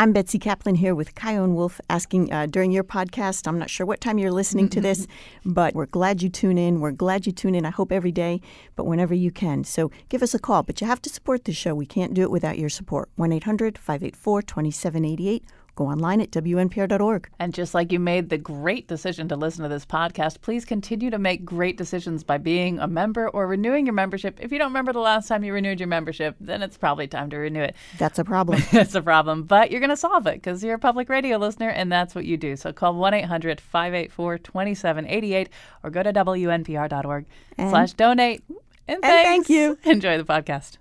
I'm Betsy Kaplan here with Chion Wolf asking uh, during your podcast. I'm not sure what time you're listening to this, but we're glad you tune in. We're glad you tune in, I hope every day, but whenever you can. So give us a call, but you have to support the show. We can't do it without your support. 1 800 584 2788 Go online at WNPR.org. And just like you made the great decision to listen to this podcast, please continue to make great decisions by being a member or renewing your membership. If you don't remember the last time you renewed your membership, then it's probably time to renew it. That's a problem. That's a problem. But you're going to solve it because you're a public radio listener and that's what you do. So call 1 800 584 2788 or go to WNPR.org slash donate. And, and thank you. Enjoy the podcast.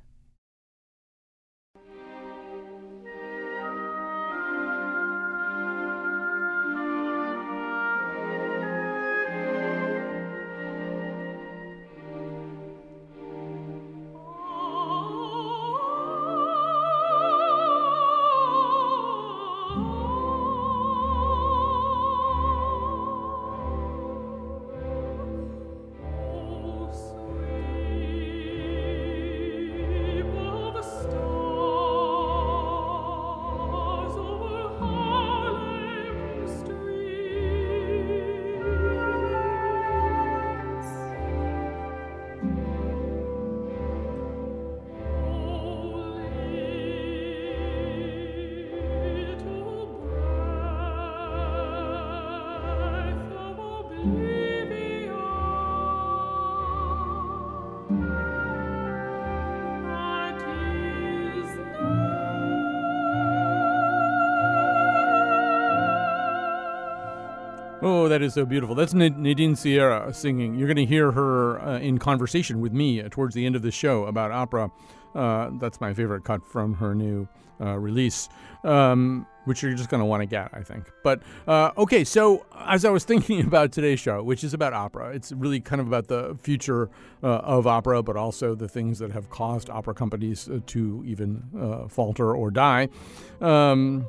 Oh, that is so beautiful. That's Nadine Sierra singing. You're going to hear her uh, in conversation with me uh, towards the end of the show about opera. Uh, that's my favorite cut from her new uh, release, um, which you're just going to want to get, I think. But uh, okay, so as I was thinking about today's show, which is about opera, it's really kind of about the future of opera, but also the things that have caused opera companies to even falter or die. Um,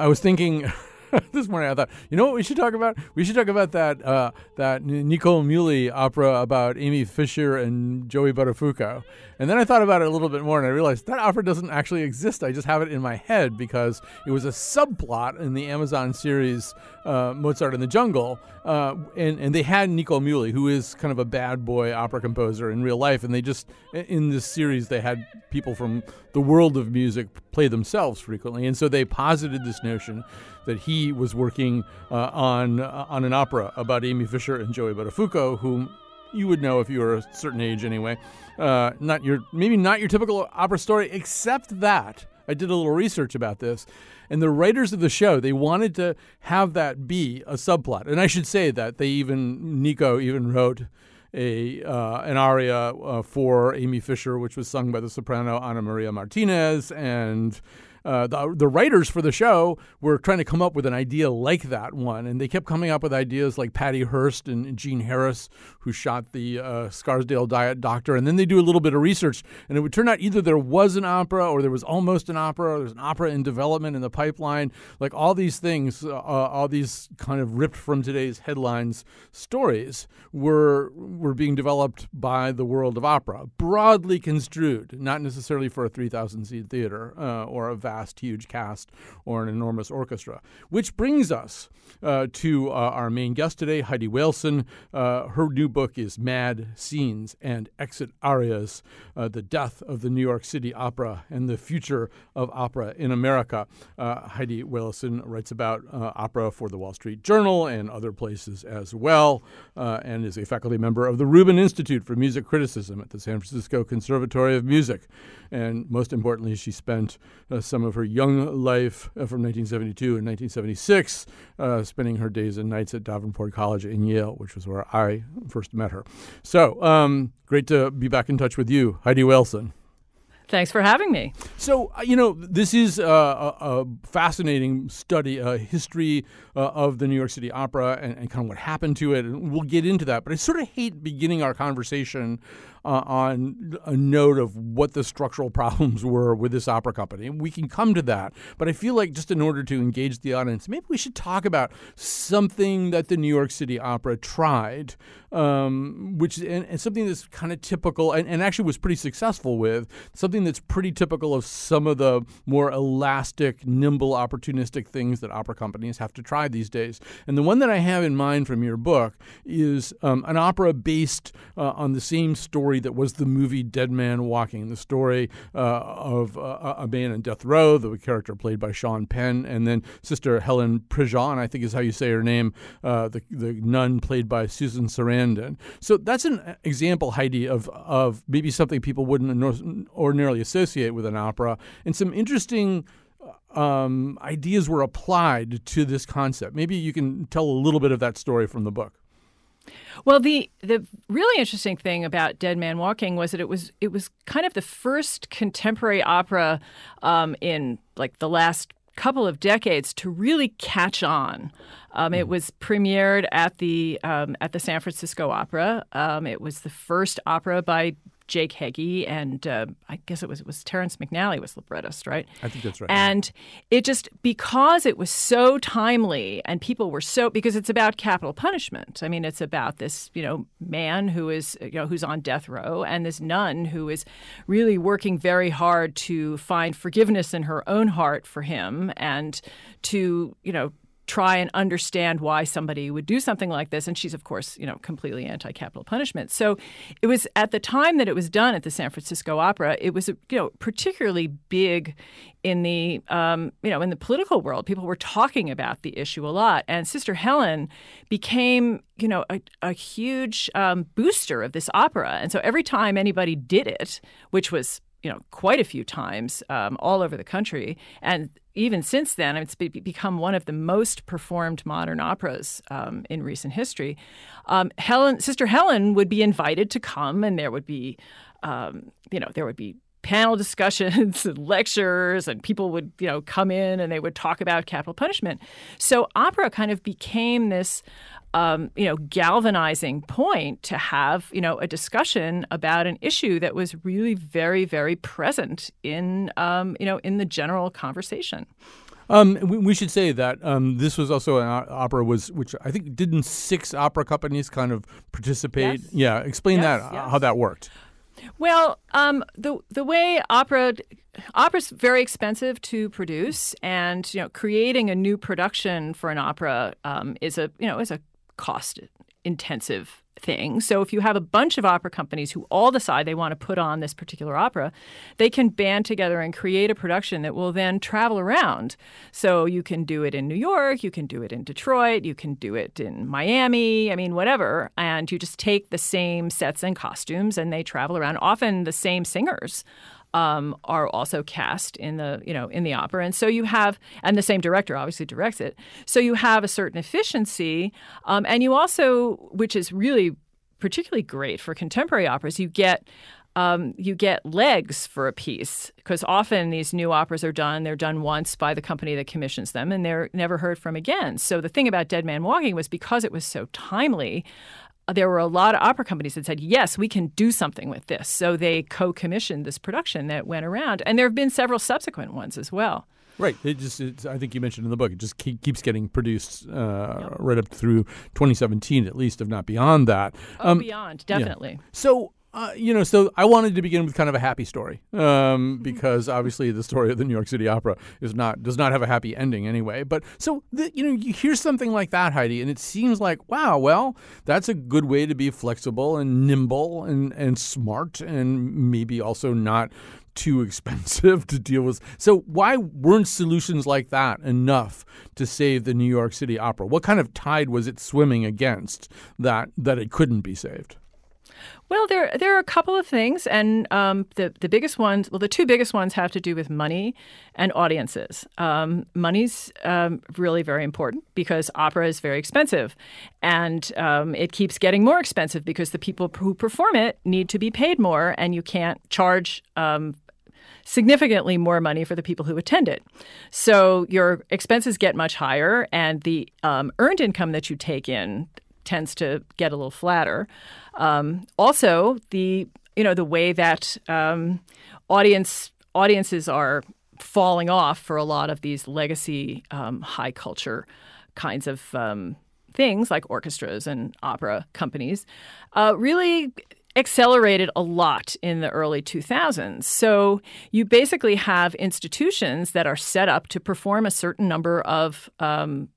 I was thinking. this morning I thought, you know what we should talk about? We should talk about that uh, that Nico Muhly opera about Amy Fisher and Joey Buttafuoco. And then I thought about it a little bit more, and I realized that opera doesn't actually exist. I just have it in my head because it was a subplot in the Amazon series uh, Mozart in the Jungle, uh, and and they had Nico Muhly, who is kind of a bad boy opera composer in real life, and they just in this series they had people from the world of music play themselves frequently, and so they posited this notion that he was working uh, on uh, on an opera about Amy Fisher and Joey Buttafuoco, whom you would know if you were a certain age anyway. Uh, not your maybe not your typical opera story, except that I did a little research about this, and the writers of the show they wanted to have that be a subplot. And I should say that they even Nico even wrote a uh, an aria uh, for Amy Fisher, which was sung by the soprano Ana Maria Martinez, and uh, the, the writers for the show were trying to come up with an idea like that one, and they kept coming up with ideas like Patty Hearst and, and Jean Harris, who shot the uh, Scarsdale Diet Doctor, and then they do a little bit of research, and it would turn out either there was an opera or there was almost an opera, or there's an opera in development in the pipeline, like all these things, uh, all these kind of ripped from today's headlines stories were were being developed by the world of opera, broadly construed, not necessarily for a 3,000 seat theater uh, or a vast vast, huge cast or an enormous orchestra. Which brings us uh, to uh, our main guest today, Heidi Waleson. Uh, her new book is Mad Scenes and Exit Arias uh, The Death of the New York City Opera and the Future of Opera in America. Uh, Heidi Waleson writes about uh, opera for the Wall Street Journal and other places as well, and is a faculty member of the Rubin Institute for Music Criticism at the San Francisco Conservatory of Music. And most importantly, she spent some of her young life uh, from 1972 and 1976, uh, spending her days and nights at Davenport College in Yale, which was where I first met her. So um, great to be back in touch with you, Heidi Waleson. Thanks for having me. So, uh, you know, this is a, a, a fascinating study, a history uh, of the New York City Opera and, and, kind of what happened to it. And we'll get into that. But I sort of hate beginning our conversation uh, on a note of what the structural problems were with this opera company. We can come to that, but I feel like just in order to engage the audience, maybe we should talk about something that the New York City Opera tried, um, which and, and, something that's kind of typical and, and actually was pretty successful with something that's pretty typical of some of the more elastic, nimble, opportunistic things that opera companies have to try these days. And the one that I have in mind from your book is um, an opera based uh, on the same story story that was the movie Dead Man Walking, the story uh, of uh, a man in death row, the character played by Sean Penn, and then Sister Helen Prejean, I think is how you say her name, uh, the, the nun played by Susan Sarandon. So that's an example, Heidi, of, of maybe something people wouldn't ordinarily associate with an opera, and some interesting. Um, ideas were applied to this concept. Maybe you can tell a little bit of that story from the book. Well, the the really interesting thing about Dead Man Walking was that it was it was kind of the first contemporary opera um, in like the last couple of decades to really catch on. Um, it hmm. was premiered at the um, at the San Francisco Opera. Um, it was the first opera by Jake Heggie and uh, I guess it was it was Terrence McNally was librettist, right? I think that's right. And it just because it was so timely and people were so because it's about capital punishment. I mean, it's about this you know man who is you know who's on death row and this nun who is really working very hard to find forgiveness in her own heart for him and to you know try and understand why somebody would do something like this. And she's, of course, you know, completely anti-capital punishment. So it was at the time that it was done at the San Francisco Opera. It was, you know, particularly big in the, um, you know, in the political world. People were talking about the issue a lot, and Sister Helen became, you know, a, a huge um, booster of this opera. And so every time anybody did it, which was you know quite a few times um, all over the country. And even since then it's be- become one of the most performed modern operas um, in recent history. Um, helen sister helen would be invited to come and there would be um, you know there would be panel discussions and lectures and people would you know come in and they would talk about capital punishment so opera kind of became this um, you know, galvanizing point to have, you know, a discussion about an issue that was really very, very present in, um, you know, in the general conversation. Um, we, we, should say that um, this was also an opera was which I think didn't six opera companies kind of participate. Yes. Yeah, explain yes, that yes. how that worked. Well, um, the the way opera opera's very expensive to produce, and you know, creating a new production for an opera um, is a you know is a cost intensive thing. So if you have a bunch of opera companies who all decide they want to put on this particular opera, they can band together and create a production that will then travel around. So you can do it in New York, you can do it in Detroit, you can do it in Miami, I mean whatever, and you just take the same sets and costumes and they travel around often the same singers um, are also cast in the you know in the opera, and so you have and the same director obviously directs it. So you have a certain efficiency, um, and you also, which is really particularly great for contemporary operas, you get. Um, you get legs for a piece because often these new operas are done. They're done once by the company that commissions them, and they're never heard from again. So the thing about Dead Man Walking was because it was so timely there were a lot of opera companies that said, yes, we can do something with this. So they co commissioned this production that went around. And there have been several subsequent ones as well. Right. It just, I think you mentioned in the book, it just keep, keeps getting produced uh, yep. right up through 2017, at least, if not beyond that. Oh, um, beyond, definitely. Yeah. So, uh, you know, so I wanted to begin with kind of a happy story um, mm-hmm. because obviously the story of the New York City Opera is not does not have a happy ending anyway. But so the, you know, you hear something like that, Heidi, and it seems like wow, well, that's a good way to be flexible and nimble and and smart and maybe also not too expensive to deal with. So why weren't solutions like that enough to save the New York City Opera? What kind of tide was it swimming against that that it couldn't be saved? Well, there there are a couple of things, and um, the the biggest ones. Well, the two biggest ones have to do with money and audiences. Um, money's um, really very important because opera is very expensive, and um, it keeps getting more expensive because the people who perform it need to be paid more, and you can't charge um, significantly more money for the people who attend it. So your expenses get much higher, and the um, earned income that you take in tends to get a little flatter. Um, also, the you know the way that um, audience audiences are falling off for a lot of these legacy um, high culture kinds of um, things like orchestras and opera companies uh, really accelerated a lot in the early 2000s. So you basically have institutions that are set up to perform a certain number of, um,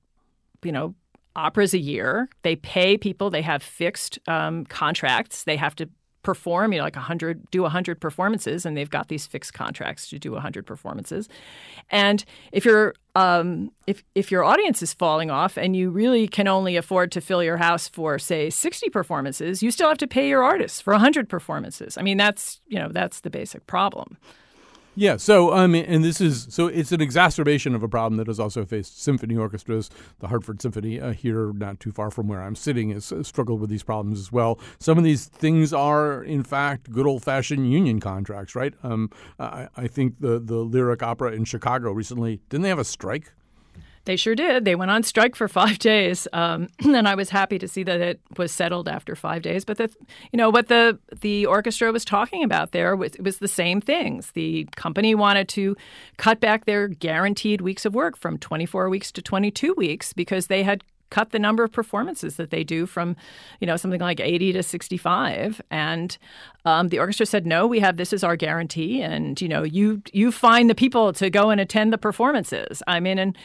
you know, operas a year. They pay people. They have fixed um, contracts. They have to perform, you know, like 100, do 100 performances, and they've got these fixed contracts to do 100 performances. And if your um, if if your audience is falling off and you really can only afford to fill your house for say 60 performances, you still have to pay your artists for 100 performances. I mean, that's you know that's the basic problem. Yeah, so mean, and this is so it's an exacerbation of a problem that has also faced symphony orchestras. The Hartford Symphony uh, here, not too far from where I'm sitting, has struggled with these problems as well. Some of these things are, in fact, good old fashioned union contracts, right? Um, I, I think the the Lyric Opera in Chicago recently didn't they have a strike? They sure did. They went on strike for five days, um, and I was happy to see that it was settled after five days. But the, you know, what the the orchestra was talking about there was it was the same things. The company wanted to cut back their guaranteed weeks of work from 24 weeks to 22 weeks because they had cut the number of performances that they do from, you know, something like 80 to 65. And um, the orchestra said, no, we have this is our guarantee, and you know, you you find the people to go and attend the performances. I mean, and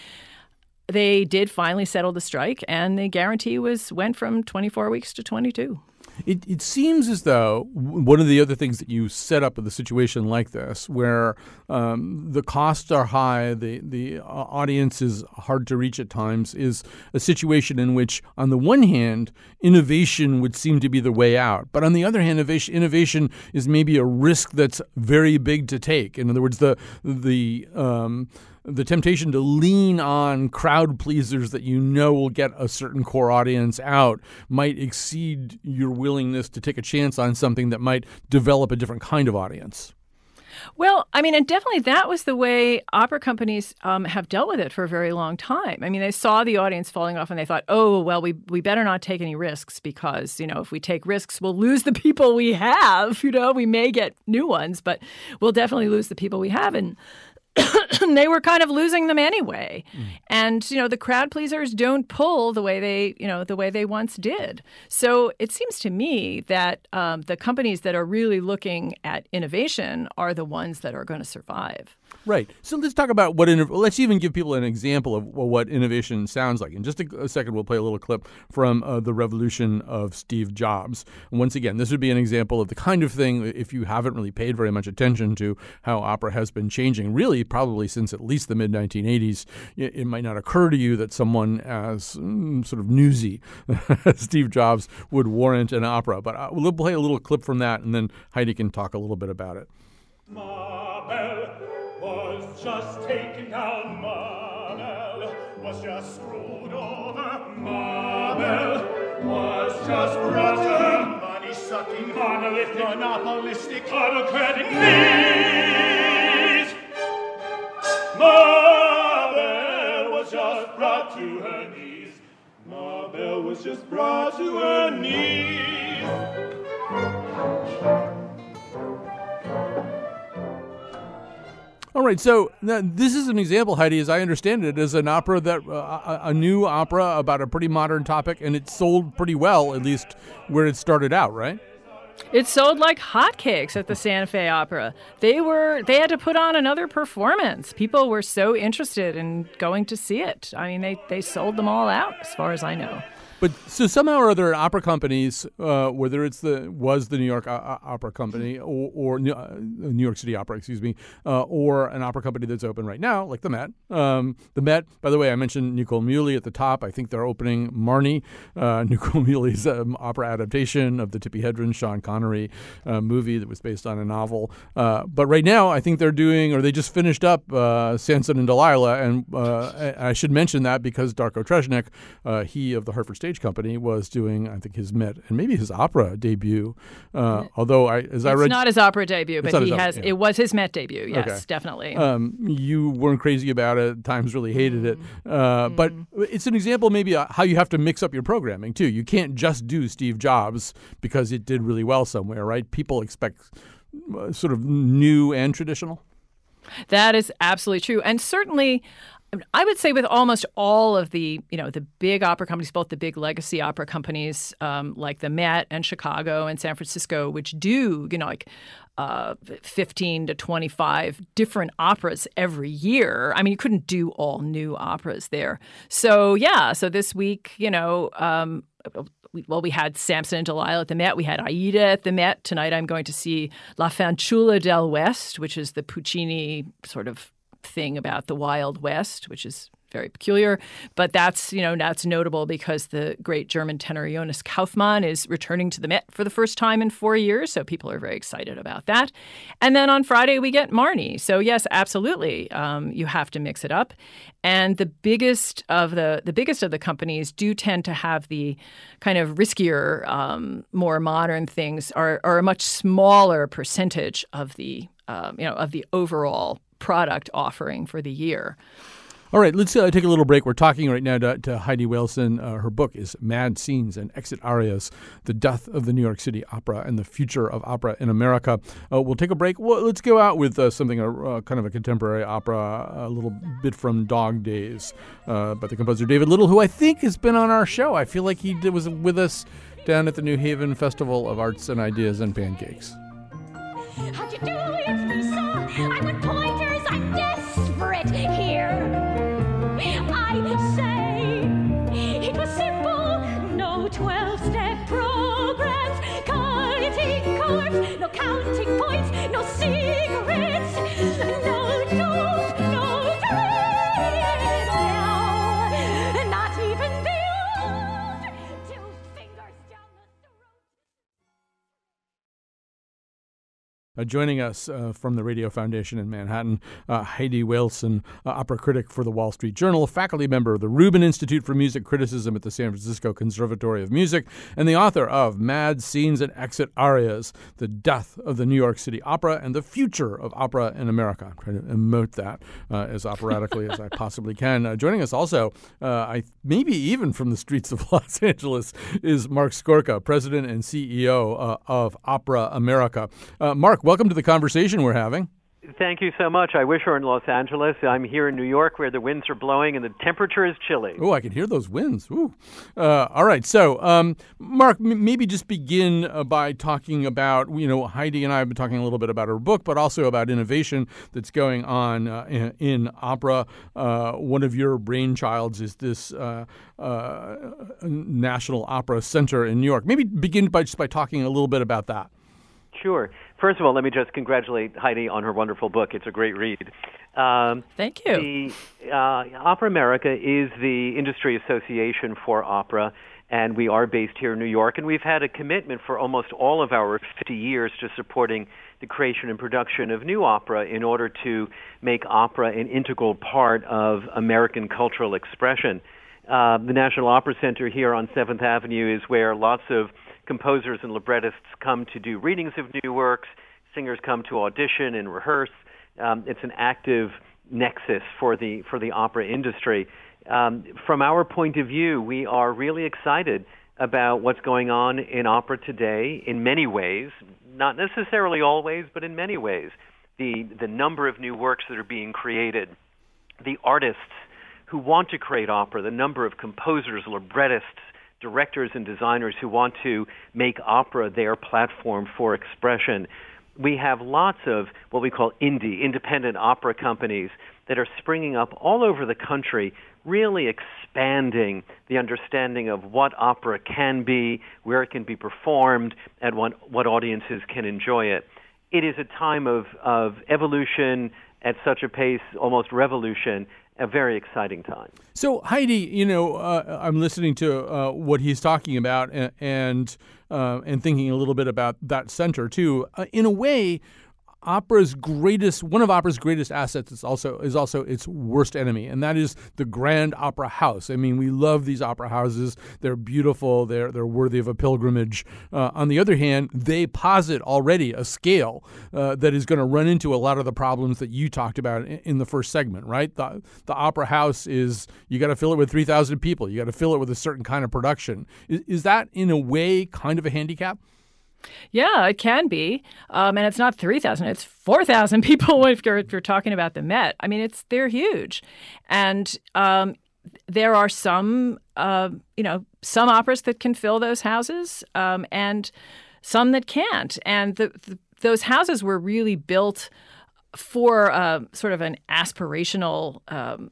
they did finally settle the strike, and the guarantee was went from 24 weeks to 22. It, it seems as though one of the other things that you set up with a situation like this, where um, the costs are high, the the uh, audience is hard to reach at times, is a situation in which, on the one hand, innovation would seem to be the way out, but on the other hand, innovation, innovation is maybe a risk that's very big to take. In other words, the the um, the temptation to lean on crowd pleasers that you know will get a certain core audience out might exceed your willingness to take a chance on something that might develop a different kind of audience. Well, I mean, and definitely that was the way opera companies um, have dealt with it for a very long time. I mean, they saw the audience falling off and they thought, oh, well, we, we better not take any risks because, you know, if we take risks, we'll lose the people we have. You know, we may get new ones, but we'll definitely lose the people we have. And they were kind of losing them anyway. Mm. And you know, the crowd pleasers don't pull the way they, you know, the way they once did. So it seems to me that um, the companies that are really looking at innovation are the ones that are going to survive. Right. So let's talk about what. let's even give people an example of what innovation sounds like. In just a, a second, we'll play a little clip from uh, the revolution of Steve Jobs. And once again, this would be an example of the kind of thing. If you haven't really paid very much attention to how opera has been changing, really, probably since at least the mid 1980s, it, it, might not occur to you that someone as mm, sort of newsy Steve Jobs would warrant an opera. But uh, we'll play a little clip from that, and then Heidi can talk a little bit about it just taken down. Mabel was just screwed over. Mabel was just rotten. Money sucking, monolithic, monopolistic, autocratic knees. Mabel was just brought to her knees. Mabel was just brought to her knees. All right, so this is an example, Heidi, as I understand it, is an opera that uh, a new opera about a pretty modern topic, and it sold pretty well, at least where it started out, right? It sold like hotcakes at the Santa Fe Opera. They were they had to put on another performance. People were so interested in going to see it. I mean, they they sold them all out, as far as I know. But so somehow or other, opera companies, uh, whether it's the was the New York uh, Opera Company or, or uh, New York City Opera, excuse me, uh, or an opera company that's open right now, like the Met. Um, the Met, by the way, I mentioned Nico Muhly at the top. I think they're opening Marnie, uh, Nico Muhly's um, opera adaptation of the Tippi Hedren, Sean Connery uh, movie that was based on a novel. but right now, I think they're doing, or they just finished up Samson and Delilah, and I should mention that because Darko Tresnjak, he of the Hartford Stage stage company, was doing, I think, his Met and maybe his opera debut. Uh, although, I, as I read, not his opera debut, but he opera, has. yeah. It was his Met debut. Yes, Okay. definitely. um, you weren't crazy about it. Times really hated it. Mm-hmm. Uh, But it's an example, maybe, uh, how you have to mix up your programming too. You can't just do Steve Jobs because it did really well somewhere, right? People expect uh, sort of new and traditional. That is absolutely true. And certainly, I would say with almost all of the, you know, the big opera companies, both the big legacy opera companies um, like the Met and Chicago and San Francisco, which do, you know, like uh, 15 to 25 different operas every year. I mean, you couldn't do all new operas there. So, yeah, so this week, you know, um, well, we had Samson and Delilah at the Met. We had Aida at the Met. Tonight I'm going to see La Fanciulla del West, which is the Puccini sort of thing about the Wild West, which is very peculiar. But that's, you know, that's notable because the great German tenor Jonas Kaufmann is returning to the Met for the first time in four years. So people are very excited about that. And then on Friday, we get Marnie. So, yes, absolutely. Um, you have to mix it up. And the biggest of the the biggest of the companies do tend to have the kind of riskier, um, more modern things are, are a much smaller percentage of the um, you know of the overall product offering for the year. All right, let's uh, take a little break. We're talking right now to, to Heidi Waleson. Uh, her book is Mad Scenes and Exit Arias The Death of the New York City Opera and the Future of Opera in America. Uh, we'll take a break. Well, let's go out with uh, something, uh, kind of a contemporary opera, a little bit from Dog Days uh, by the composer David Little, who I think has been on our show. I feel like he did, was with us down at the New Haven Festival of Arts and Ideas and Pancakes. Uh, joining us uh, from the Radio Foundation in Manhattan, uh, Heidi Waleson, uh, opera critic for the Wall Street Journal, faculty member of the Rubin Institute for Music Criticism at the San Francisco Conservatory of Music, and the author of Mad Scenes and Exit Arias The Death of the New York City Opera and the Future of Opera in America. I'm trying to emote that uh, as operatically as I possibly can. Uh, joining us also, uh, I maybe even from the streets of Los Angeles, is Marc Scorca, president and CEO uh, of Opera America. Uh, Welcome to the conversation we're having. Thank you so much. I wish we were in Los Angeles. I'm here in New York where the winds are blowing and the temperature is chilly. Oh, I can hear those winds. Ooh. Uh, all right. So, um, Mark, m- maybe just begin uh, by talking about, you know, Heidi and I have been talking a little bit about her book, but also about innovation that's going on uh, in, in opera. Uh, one of your brainchilds is this uh, uh, National Opera Center in New York. Maybe begin by just by talking a little bit about that. Sure. First of all, let me just congratulate Heidi on her wonderful book. It's a great read. Um, Thank you. The uh, Opera America is the industry association for opera, and we are based here in New York. And we've had a commitment for almost all of our 50 years to supporting the creation and production of new opera in order to make opera an integral part of American cultural expression. Uh, the National Opera Center here on Seventh Avenue is where lots of composers and librettists come to do readings of new works. Singers come to audition and rehearse. Um, it's an active nexus for the for the opera industry. Um, from our point of view, we are really excited about what's going on in opera today. In many ways, not necessarily always, but in many ways, the the number of new works that are being created, the artists who want to create opera, the number of composers, librettists, directors, and designers who want to make opera their platform for expression. We have lots of what we call indie, independent opera companies that are springing up all over the country, really expanding the understanding of what opera can be, where it can be performed, and what, what audiences can enjoy it. It is a time of, of evolution at such a pace, almost revolution, a very exciting time. So Heidi, you know, uh, I'm listening to uh, what he's talking about and and, uh, and thinking a little bit about that center too. Uh, in a way, opera's greatest one of opera's greatest assets is also is also its worst enemy and that is the grand opera house. I mean we love these opera houses. They're beautiful. They're they're worthy of a pilgrimage. Uh, on the other hand they posit already a scale uh, that is going to run into a lot of the problems that you talked about in, in the first segment right? The the opera house is you got to fill it with 3000 people. You got to fill it with a certain kind of production. Is, is that in a way kind of a handicap yeah, it can be, um, and it's not three thousand; it's four thousand people. If you're, if you're talking about the Met, I mean, it's they're huge, and um, there are some, uh, you know, some operas that can fill those houses, um, and some that can't. And the, the, those houses were really built for uh, sort of an aspirational um,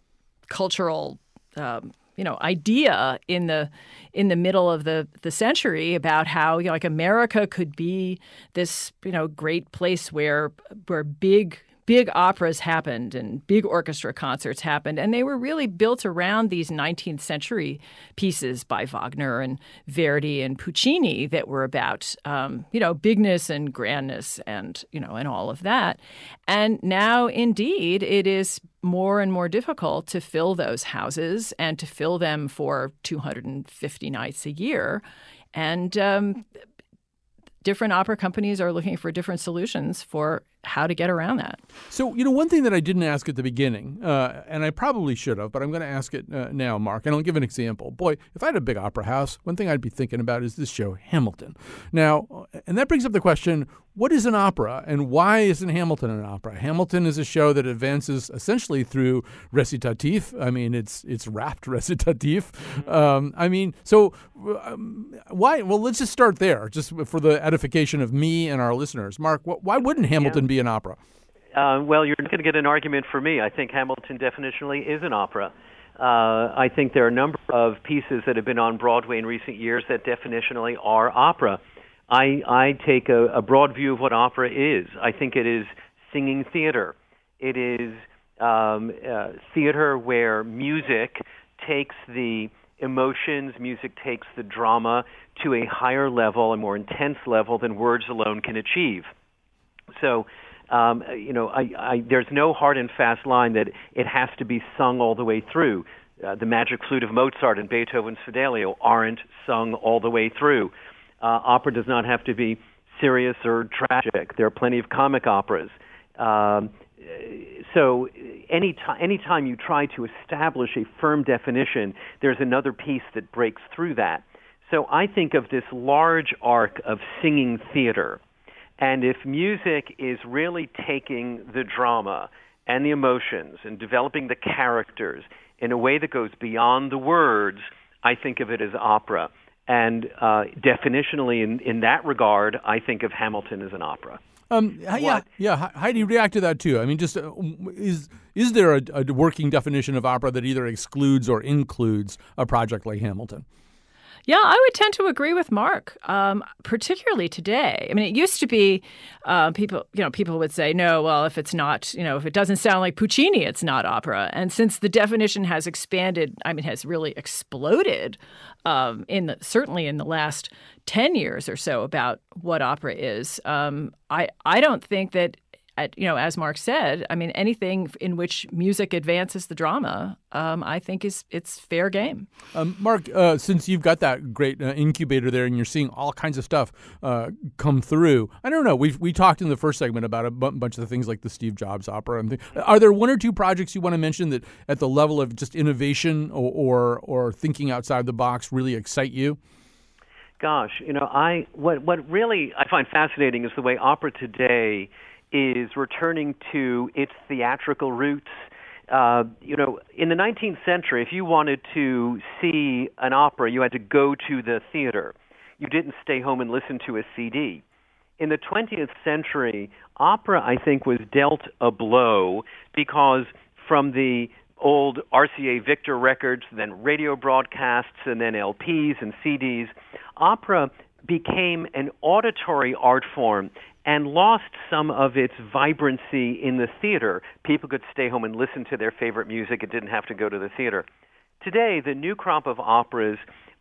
cultural um, you know idea in the in the middle of the the century about how you know, like America could be this you know great place where where big big operas happened and big orchestra concerts happened and they were really built around these 19th century pieces by Wagner and Verdi and Puccini that were about um, you know bigness and grandness and you know and all of that and now indeed it is more and more difficult to fill those houses and to fill them for 250 nights a year. And um, different opera companies are looking for different solutions for how to get around that. So, you know, one thing that I didn't ask at the beginning, uh, and I probably should have, but I'm going to ask it uh, now, Mark, and I'll give an example. Boy, if I had a big opera house, one thing I'd be thinking about is this show, Hamilton. Now, and that brings up the question what is an opera and why isn't Hamilton an opera? Hamilton is a show that advances essentially through recitatif. I mean, it's it's rapped recitatif. Um, I mean, so um, why? Well, let's just start there, just for the edification of me and our listeners. Mark, wh- why wouldn't Hamilton yeah. be an opera? Uh, well, you're not going to get an argument for me. I think Hamilton definitionally is an opera. Uh, I think there are a number of pieces that have been on Broadway in recent years that definitionally are opera. I, I take a, a broad view of what opera is. I think it is singing theater. It is um, uh, theater where music takes the emotions, music takes the drama to a higher level, a more intense level than words alone can achieve. So, um, you know, I, I, there's no hard and fast line that it has to be sung all the way through. Uh, the Magic Flute of Mozart and Beethoven's Fidelio aren't sung all the way through. Uh, opera does not have to be serious or tragic. There are plenty of comic operas. Um, so any anytime you try to establish a firm definition, there's another piece that breaks through that. So I think of this large arc of singing theater. And if music is really taking the drama and the emotions and developing the characters in a way that goes beyond the words, I think of it as opera. And uh, definitionally, in, in that regard, I think of Hamilton as an opera. Um, yeah, yeah. How do you react to that too? I mean, just uh, is is there a, a, working definition of opera that either excludes or includes a project like Hamilton? Yeah, I would tend to agree with Mark, um, particularly today. I mean, it used to be uh, people, you know, people would say, no, well, if it's not, you know, if it doesn't sound like Puccini, it's not opera. And since the definition has expanded, I mean, has really exploded um, in the, certainly in the last 10 years or so about what opera is, um, I, I don't think that you know, as Mark said, I mean, anything in which music advances the drama, um, I think is it's fair game. Um, Mark, uh, since you've got that great uh, incubator there and you're seeing all kinds of stuff uh, come through, I don't know. We we talked in the first segment about a b- bunch of the things like the Steve Jobs opera. And th- are there one or two projects you want to mention that, at the level of just innovation or, or or thinking outside the box, really excite you? Gosh, you know, I what what really I find fascinating is the way opera today is returning to its theatrical roots. Uh, you know, in the 19th century, if you wanted to see an opera, you had to go to the theater. You didn't stay home and listen to a CD. In the 20th century, opera, I think, was dealt a blow because from the old RCA Victor records, then radio broadcasts, and then LPs and CDs, opera became an auditory art form and lost some of its vibrancy in the theater. People could stay home and listen to their favorite music It didn't have to go to the theater. Today, the new crop of operas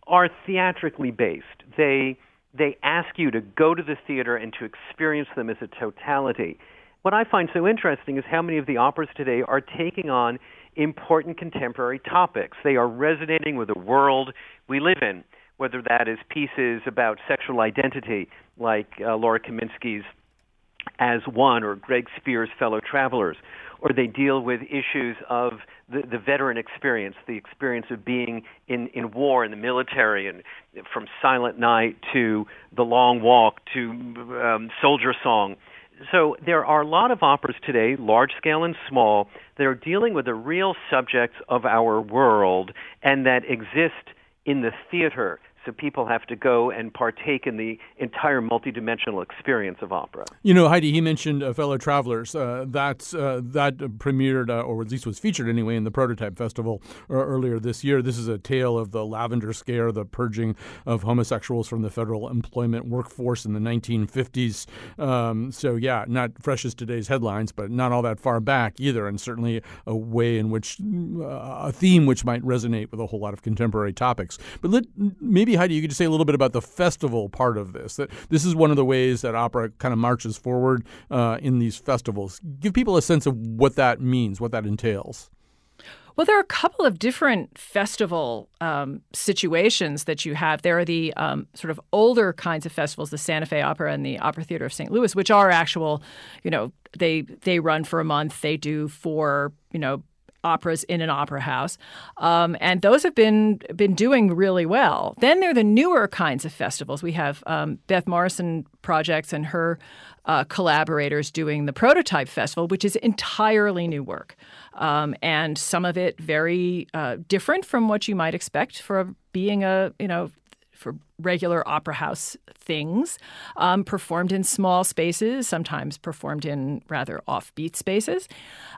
are theatrically based. They they ask you to go to the theater and to experience them as a totality. what I find so interesting is how many of the operas today are taking on important contemporary topics. They are resonating with the world we live in, whether that is pieces about sexual identity, like uh, Laura Kaminsky's As One or Greg Spears' Fellow Travelers, or they deal with issues of the, the veteran experience, the experience of being in, in war in the military, and from Silent Night to The Long Walk to um, Soldier Song. So there are a lot of operas today, large scale and small, that are dealing with the real subjects of our world and that exist in the theater so people have to go and partake in the entire multidimensional experience of opera. You know, Heidi, he mentioned uh, Fellow Travelers. Uh, that's uh, that premiered, uh, or at least was featured anyway, in the Prototype Festival uh, earlier this year. This is a tale of the lavender scare, the purging of homosexuals from the federal employment workforce in the 1950s. Um, so, yeah, not fresh as today's headlines, but not all that far back either, and certainly a way in which uh, a theme which might resonate with a whole lot of contemporary topics. But let, maybe maybe Heidi, you could just say a little bit about the festival part of this. That this is one of the ways that opera kind of marches forward uh, in these festivals. Give people a sense of what that means, what that entails. Well, there are a couple of different festival um, situations that you have. There are the um, sort of older kinds of festivals, the Santa Fe Opera and the Opera Theater of St. Louis, which are actual, you know, they they run for a month. They do four, you know, operas in an opera house, um, and those have been been doing really well. Then there are the newer kinds of festivals. We have um, Beth Morrison projects and her uh, collaborators doing the Prototype Festival, which is entirely new work, um, and some of it very uh, different from what you might expect for being a you know for regular opera house things, um, performed in small spaces, sometimes performed in rather offbeat spaces.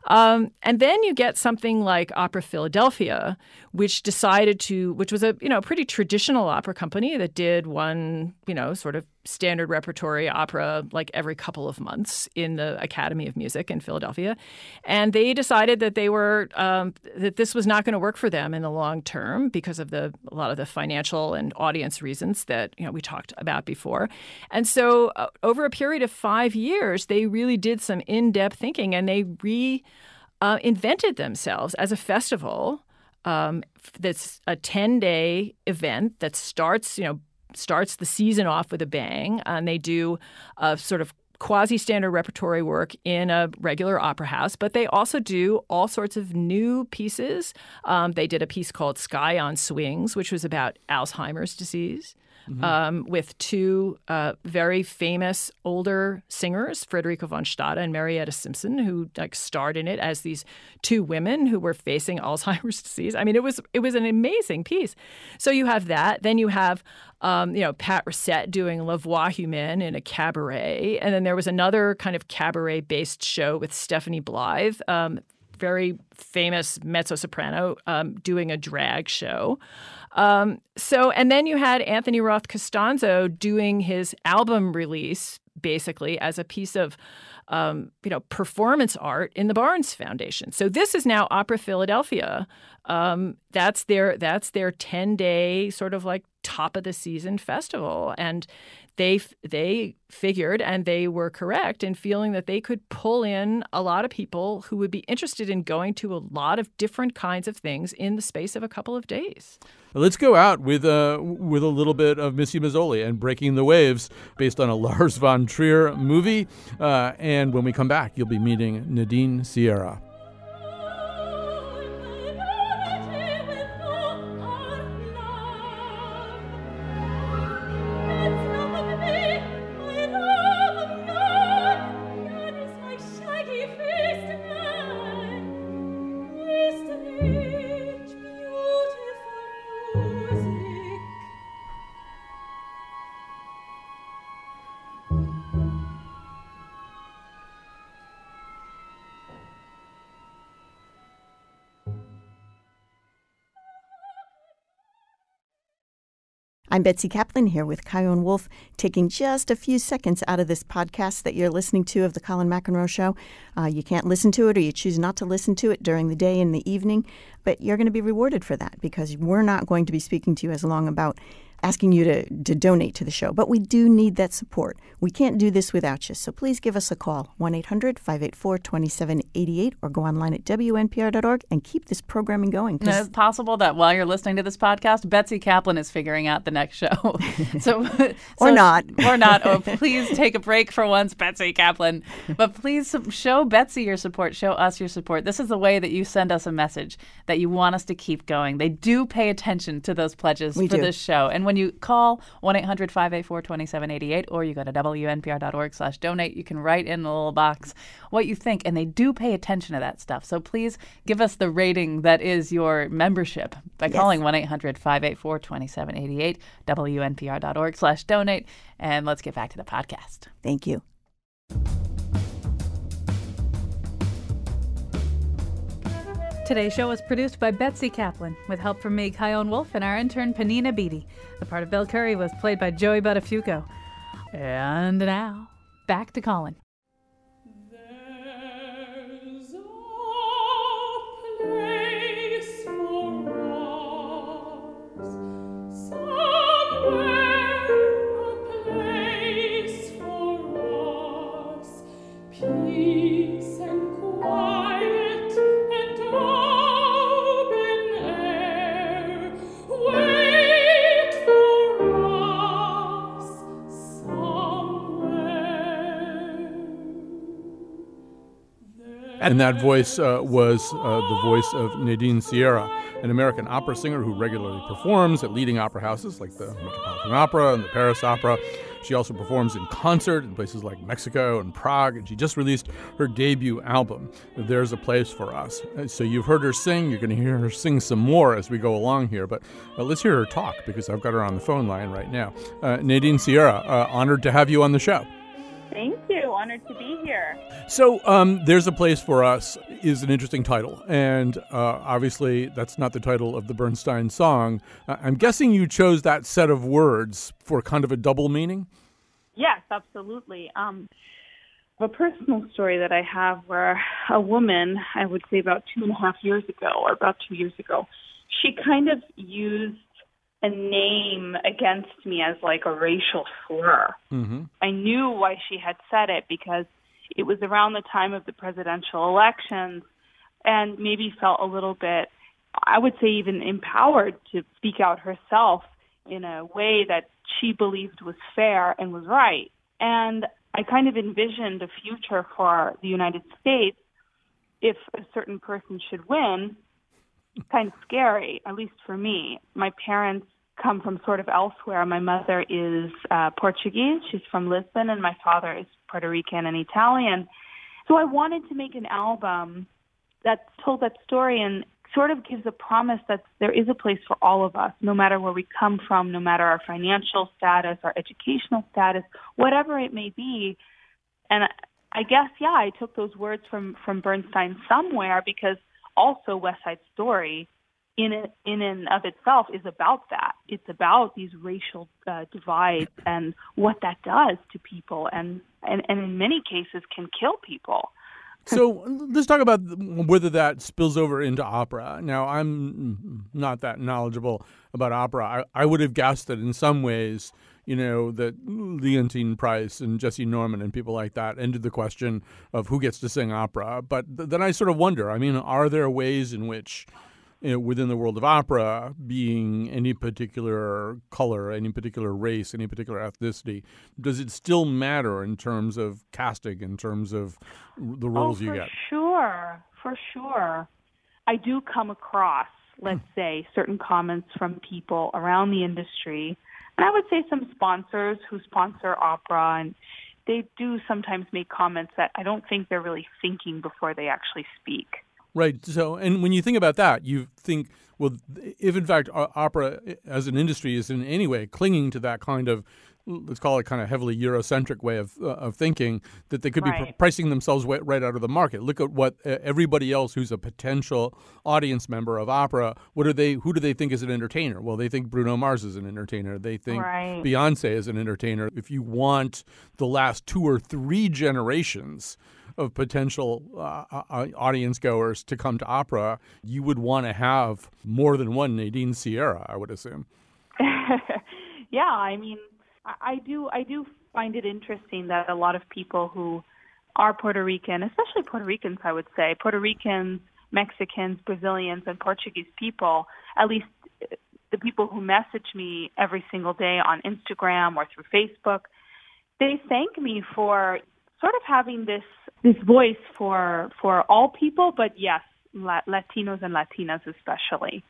Um, and then you get something like Opera Philadelphia, which decided to, which was a you know pretty traditional opera company that did one you know sort of standard repertory opera like every couple of months in the Academy of Music in Philadelphia, and they decided that they were um, that this was not going to work for them in the long term because of the a lot of the financial and audience reasons that you know we talked about before, and so uh, over a period of five years, they really did some in-depth thinking and they re uh, invented themselves as a festival. Um, that's a 10 day event that starts, you know, starts the season off with a bang, and they do a sort of quasi standard repertory work in a regular opera house, but they also do all sorts of new pieces. Um, they did a piece called Sky on Swings, which was about Alzheimer's disease mm-hmm. um, with two uh, very famous older singers, Frederica von Stade and Marietta Simpson, who like starred in it as these two women who were facing Alzheimer's disease. I mean, it was it was an amazing piece. So you have that. Then you have um, you know, Pat Racette doing La Voix Humaine in a cabaret. And then there was another kind of cabaret based show with Stephanie Blythe, um, very famous mezzo soprano, um, doing a drag show. Um, so, and then you had Anthony Roth Costanzo doing his album release basically as a piece of um, you know performance art in the Barnes Foundation. So this is now Opera Philadelphia. Um, that's their that's their ten day sort of like top of the season festival, and they they figured and they were correct in feeling that they could pull in a lot of people who would be interested in going to a lot of different kinds of things in the space of a couple of days. Let's go out with uh, with a little bit of Missy Mazzoli and Breaking the Waves, based on a Lars von Trier movie. Uh, and when we come back, you'll be meeting Nadine Sierra. I'm Betsy Kaplan here with Chion Wolf, taking just a few seconds out of this podcast that you're listening to of the Colin McEnroe Show. Uh, you can't listen to it or you choose not to listen to it during the day and the evening, but you're going to be rewarded for that because we're not going to be speaking to you as long about asking you to, to donate to the show, but we do need that support. We can't do this without you. So please give us a call, 1 800 584 2788, or go online at WNPR.org and keep this programming going. And it's possible that while you're listening to this podcast, Betsy Kaplan is figuring out the next show. so, or not. or not. Oh, please take a break for once, Betsy Kaplan. But please show Betsy your support. Show us your support. This is the way that you send us a message that you want us to keep going. They do pay attention to those pledges We for do. this show. And when you call 1-800-584-2788 or you go to WNPR.org slash donate, you can write in a little box what you think. And they do pay attention to that stuff. So please give us the rating that is your membership by calling 1-800-584-2788, WNPR.org slash donate. And let's get back to the podcast. Thank you. Today's show was produced by Betsy Kaplan with help from me, Chion Wolf, and our intern, Panina Beatty. The part of Bill Curry was played by Joey Buttafuoco. And now, back to Colin. And that voice uh, was uh, the voice of Nadine Sierra, an American opera singer who regularly performs at leading opera houses like the Metropolitan Opera and the Paris Opera. She also performs in concert in places like Mexico and Prague, and she just released her debut album, There's a Place for Us. Uh, So you've heard her sing, you're going to hear her sing some more as we go along here, but uh, let's hear her talk because I've got her on the phone line right now. Uh, Nadine Sierra, uh, honored to have you on the show. You. Honored to be here. So, um, There's a Place for Us is an interesting title. And uh, obviously, that's not the title of the Bernstein song. Uh, I'm guessing you chose that set of words for kind of a double meaning? Yes, absolutely. Um, a personal story that I have where a woman, I would say about two and a half years ago, or about two years ago, she kind of used a name against me as like a racial slur. Mm-hmm. I knew why she had said it because it was around the time of the presidential elections and maybe felt a little bit, I would say, even empowered to speak out herself in a way that she believed was fair and was right. And I kind of envisioned a future for the United States if a certain person should win. Kind of scary, at least for me. My parents come from sort of elsewhere. My mother is uh, Portuguese. She's from Lisbon, and my father is Puerto Rican and Italian. So I wanted to make an album that told that story and sort of gives a promise that there is a place for all of us, no matter where we come from, no matter our financial status, our educational status, whatever it may be. And I- guess, yeah, I took those words from from Bernstein somewhere because also West Side Story, in it, in and of itself, is about that. It's about these racial uh, divides and what that does to people, and, and and in many cases can kill people. So let's talk about whether that spills over into opera. Now, I'm not that knowledgeable about opera. I, I would have guessed that in some ways, you know, that Leontyne Price and Jessye Norman and people like that ended the question of who gets to sing opera. But th- then I sort of wonder I mean, are there ways in which you know, within the world of opera, being any particular color, any particular race, any particular ethnicity, does it still matter in terms of casting, in terms of the oh, roles oh, you for get? sure, for sure. I do come across, let's hmm. say, certain comments from people around the industry, and I would say some sponsors who sponsor opera, and they do sometimes make comments that I don't think they're really thinking before they actually speak. Right. So, and when you think about that, you think, well, if in fact uh, opera uh, as an industry is in any way clinging to that kind of, let's call it kind of heavily Eurocentric way of uh, of thinking, that they could be pr- pricing themselves right out of the market. Look at what uh, everybody else who's a potential audience member of opera, what do they, who do they think is an entertainer? Well, they think Bruno Mars is an entertainer. They think Right. Beyonce is an entertainer. If you want the last two or three generations of potential uh, uh, audience goers to come to opera, you would want to have more than one Nadine Sierra, I would assume. yeah, I mean, I, do I do find it interesting that a lot of people who are Puerto Rican, especially Puerto Ricans, I would say, Puerto Ricans, Mexicans, Brazilians, and Portuguese people, at least uh, the people who message me every single day on Instagram or through Facebook, they thank me for sort of having this this voice for for all people, but yes, Latinos and Latinas especially.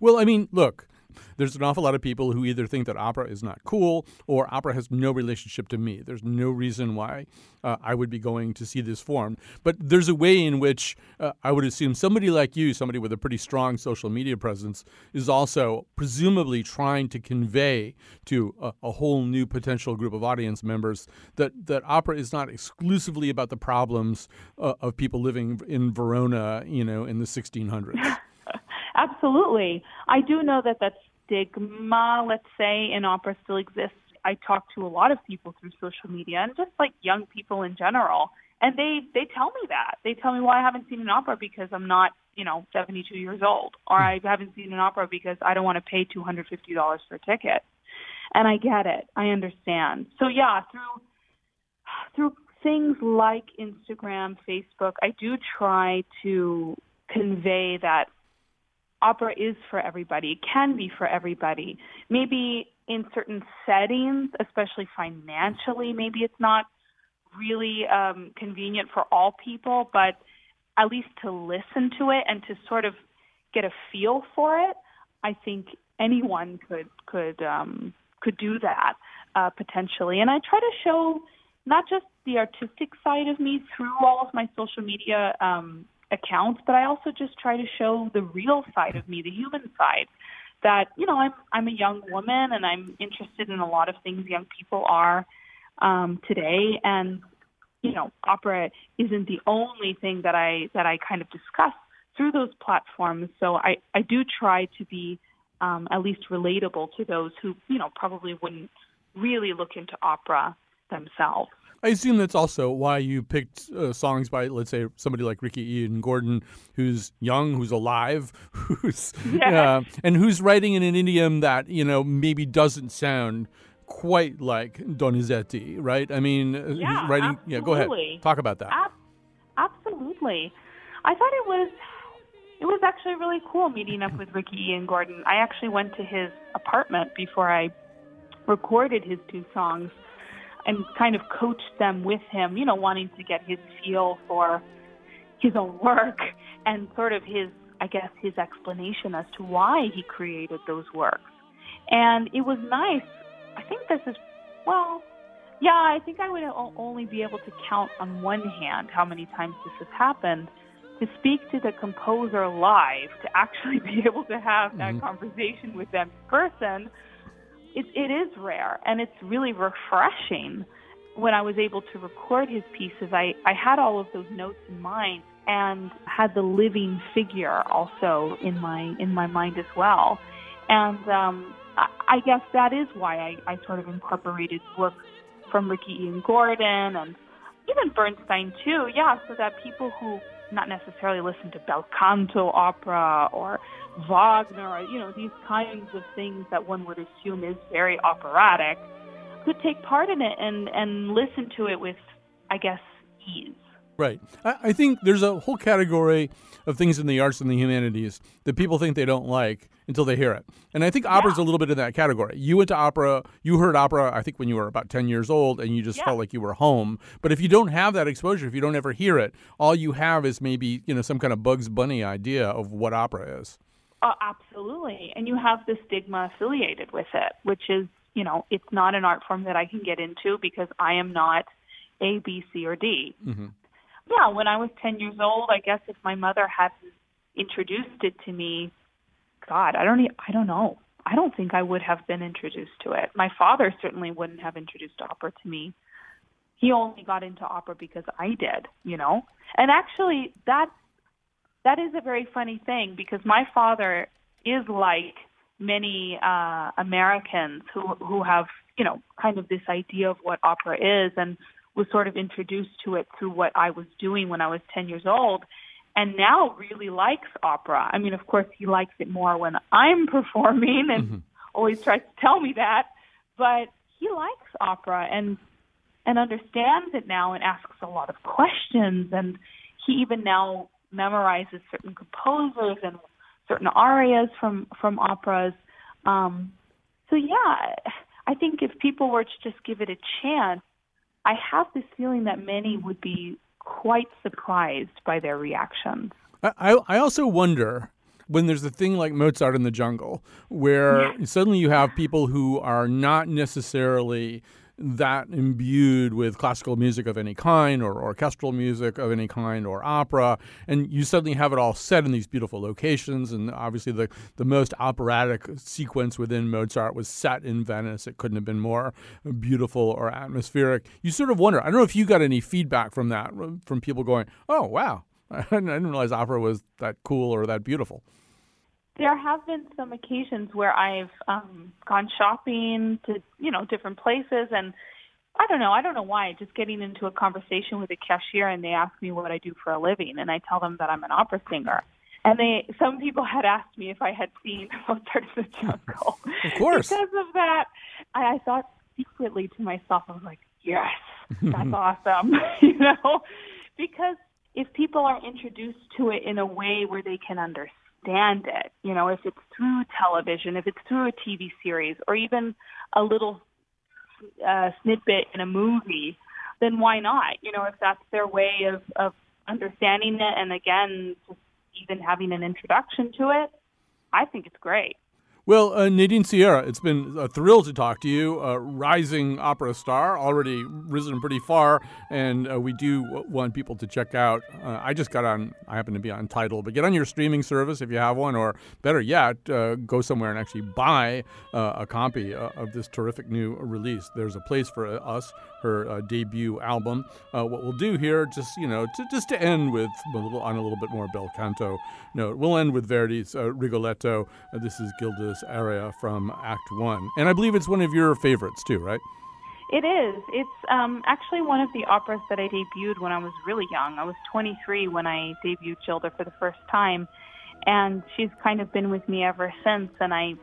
Well, I mean, look, there's an awful lot of people who either think that opera is not cool or opera has no relationship to me. There's no reason why uh, I would be going to see this form. But there's a way in which uh, I would assume somebody like you, somebody with a pretty strong social media presence, is also presumably trying to convey to a, a whole new potential group of audience members that, that opera is not exclusively about the problems uh, of people living in Verona, you know, in the 1600s. Absolutely. I do know that that stigma, let's say, in opera still exists. I talk to a lot of people through social media and just like young people in general. And they they tell me that. They tell me, "Well, I haven't seen an opera because I'm not, you know, 72 years old, or hmm. I haven't seen an opera because I don't want to pay $250 for a ticket." And I get it. I understand. So yeah, through through things like Instagram, Facebook, I do try to convey that opera is for everybody. It can be for everybody. Maybe in certain settings, especially financially, maybe it's not really um, convenient for all people, but at least to listen to it and to sort of get a feel for it, I think anyone could could um, could do that uh, potentially. And I try to show not just the artistic side of me through all of my social media um, accounts, but I also just try to show the real side of me, the human side. That you know, I'm I'm a young woman and I'm interested in a lot of things young people are um, today, and you know, opera isn't the only thing that I that I kind of discuss through those platforms. So I I do try to be um, at least relatable to those who you know probably wouldn't really look into opera themselves. I assume that's also why you picked uh, songs by, let's say, somebody like Ricky Ian Gordon, who's young, who's alive, who's yeah. uh, and who's writing in an idiom that you know maybe doesn't sound quite like Donizetti, right? I mean, uh, yeah, writing. Absolutely. Yeah, go ahead. Talk about that. Ab- absolutely. I thought it was it was actually really cool meeting up with Ricky Ian Gordon. I actually went to his apartment before I recorded his two songs and kind of coached them with him, you know, wanting to get his feel for his own work and sort of his, I guess, his explanation as to why he created those works. And it was nice. I think this is, well, yeah, I think I would only be able to count on one hand how many times this has happened. To speak to the composer live, to actually be able to have that Mhm. conversation with them in person, it, it is rare and it's really refreshing. When I was able to record his pieces, I, I had all of those notes in mind and had the living figure also in my in my mind as well. And um, I, I guess that is why I, I sort of incorporated work from Ricky Ian Gordon and even Bernstein too. Yeah, so that people who not necessarily listen to bel canto opera or Wagner or you know these kinds of things that one would assume is very operatic could take part in it and and listen to it with I guess ease. Right. I, I think there's a whole category of things in the arts and the humanities that people think they don't like until they hear it. And I think opera's a little bit in that category. You went to opera, you heard opera, I think, when you were about 10 years old, and you just Yeah. felt like you were home. But if you don't have that exposure, if you don't ever hear it, all you have is maybe, you know, some kind of Bugs Bunny idea of what opera is. Uh, absolutely. And you have the stigma affiliated with it, which is, you know, it's not an art form that I can get into because I am not A, B, C, or D. Mm-hmm. Yeah, when I was 10 years old, I guess if my mother hadn't introduced it to me, God, I don't, I don't know. I don't think I would have been introduced to it. My father certainly wouldn't have introduced opera to me. He only got into opera because I did, you know. And actually, that that is a very funny thing because my father is like many uh, Americans who who have you know kind of this idea of what opera is and was sort of introduced to it through what I was doing when I was 10 years old and now really likes opera. I mean, of course, he likes it more when I'm performing and always tries to tell me that. but he likes opera and and understands it now and asks a lot of questions and he even now memorizes certain composers and certain arias from from operas. Um, so yeah, I think if people were to just give it a chance, I have this feeling that many would be quite surprised by their reactions. I, I also wonder when there's a thing like Mozart in the Jungle, where yeah. suddenly you have people who are not necessarily that imbued with classical music of any kind or orchestral music of any kind or opera. And you suddenly have it all set in these beautiful locations. And obviously the, the most operatic sequence within mozart was set in venice. It couldn't have been more beautiful or atmospheric. You sort of wonder i don't know if you got any feedback from that from people going oh wow. I didn't realize opera was that cool or that beautiful there have been some occasions where I've um gone shopping to, you know, different places and I don't know, I don't know why, just getting into a conversation with a cashier and they ask me what I do for a living and I tell them that I'm an opera singer. And they some people had asked me if I had seen Mozart in the Jungle. Of course. because of that, I, I thought secretly to myself, I was like, Yes, that's awesome. you know? Because if people are introduced to it in a way where they can understand understand it. You know, if it's through television, if it's through a TV series, or even a little uh, snippet in a movie, then why not? You know, if that's their way of, of understanding it, and again, just even having an introduction to it, I think it's great. Well, uh, Nadine Sierra, it's been a thrill to talk to you. A rising opera star, already risen pretty far, and uh, we do want people to check out. Uh, I just got on, I happen to be on Tidal, but get on your streaming service if you have one, or better yet, uh, go somewhere and actually buy uh, a copy uh, of this terrific new release. There's a place for us, her uh, debut album. Uh, what we'll do here, just you know, to, just to end with a little on a little bit more bel canto note, we'll end with Verdi's uh, Rigoletto. this is Gilda's aria from Act One, and I believe it's one of your favorites too, right? It is. It's um, actually one of the operas that I debuted when I was really young. I was 23 when I debuted Gilda for the first time, and she's kind of been with me ever since. And I,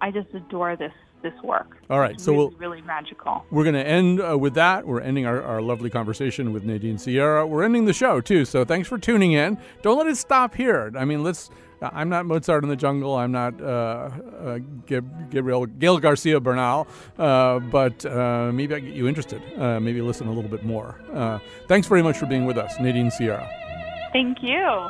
I just adore this this work. All right, so really, we'll, really magical. We're going to end uh, with that. We're ending our, our lovely conversation with Nadine Sierra. We're ending the show too. So thanks for tuning in. Don't let it stop here. I mean, let's I'm not Mozart in the Jungle. I'm not uh, uh, Gabriel Gael Garcia Bernal, uh, but uh, maybe I get you interested. Uh, maybe listen a little bit more. Uh, thanks very much for being with us, Nadine Sierra. Thank you.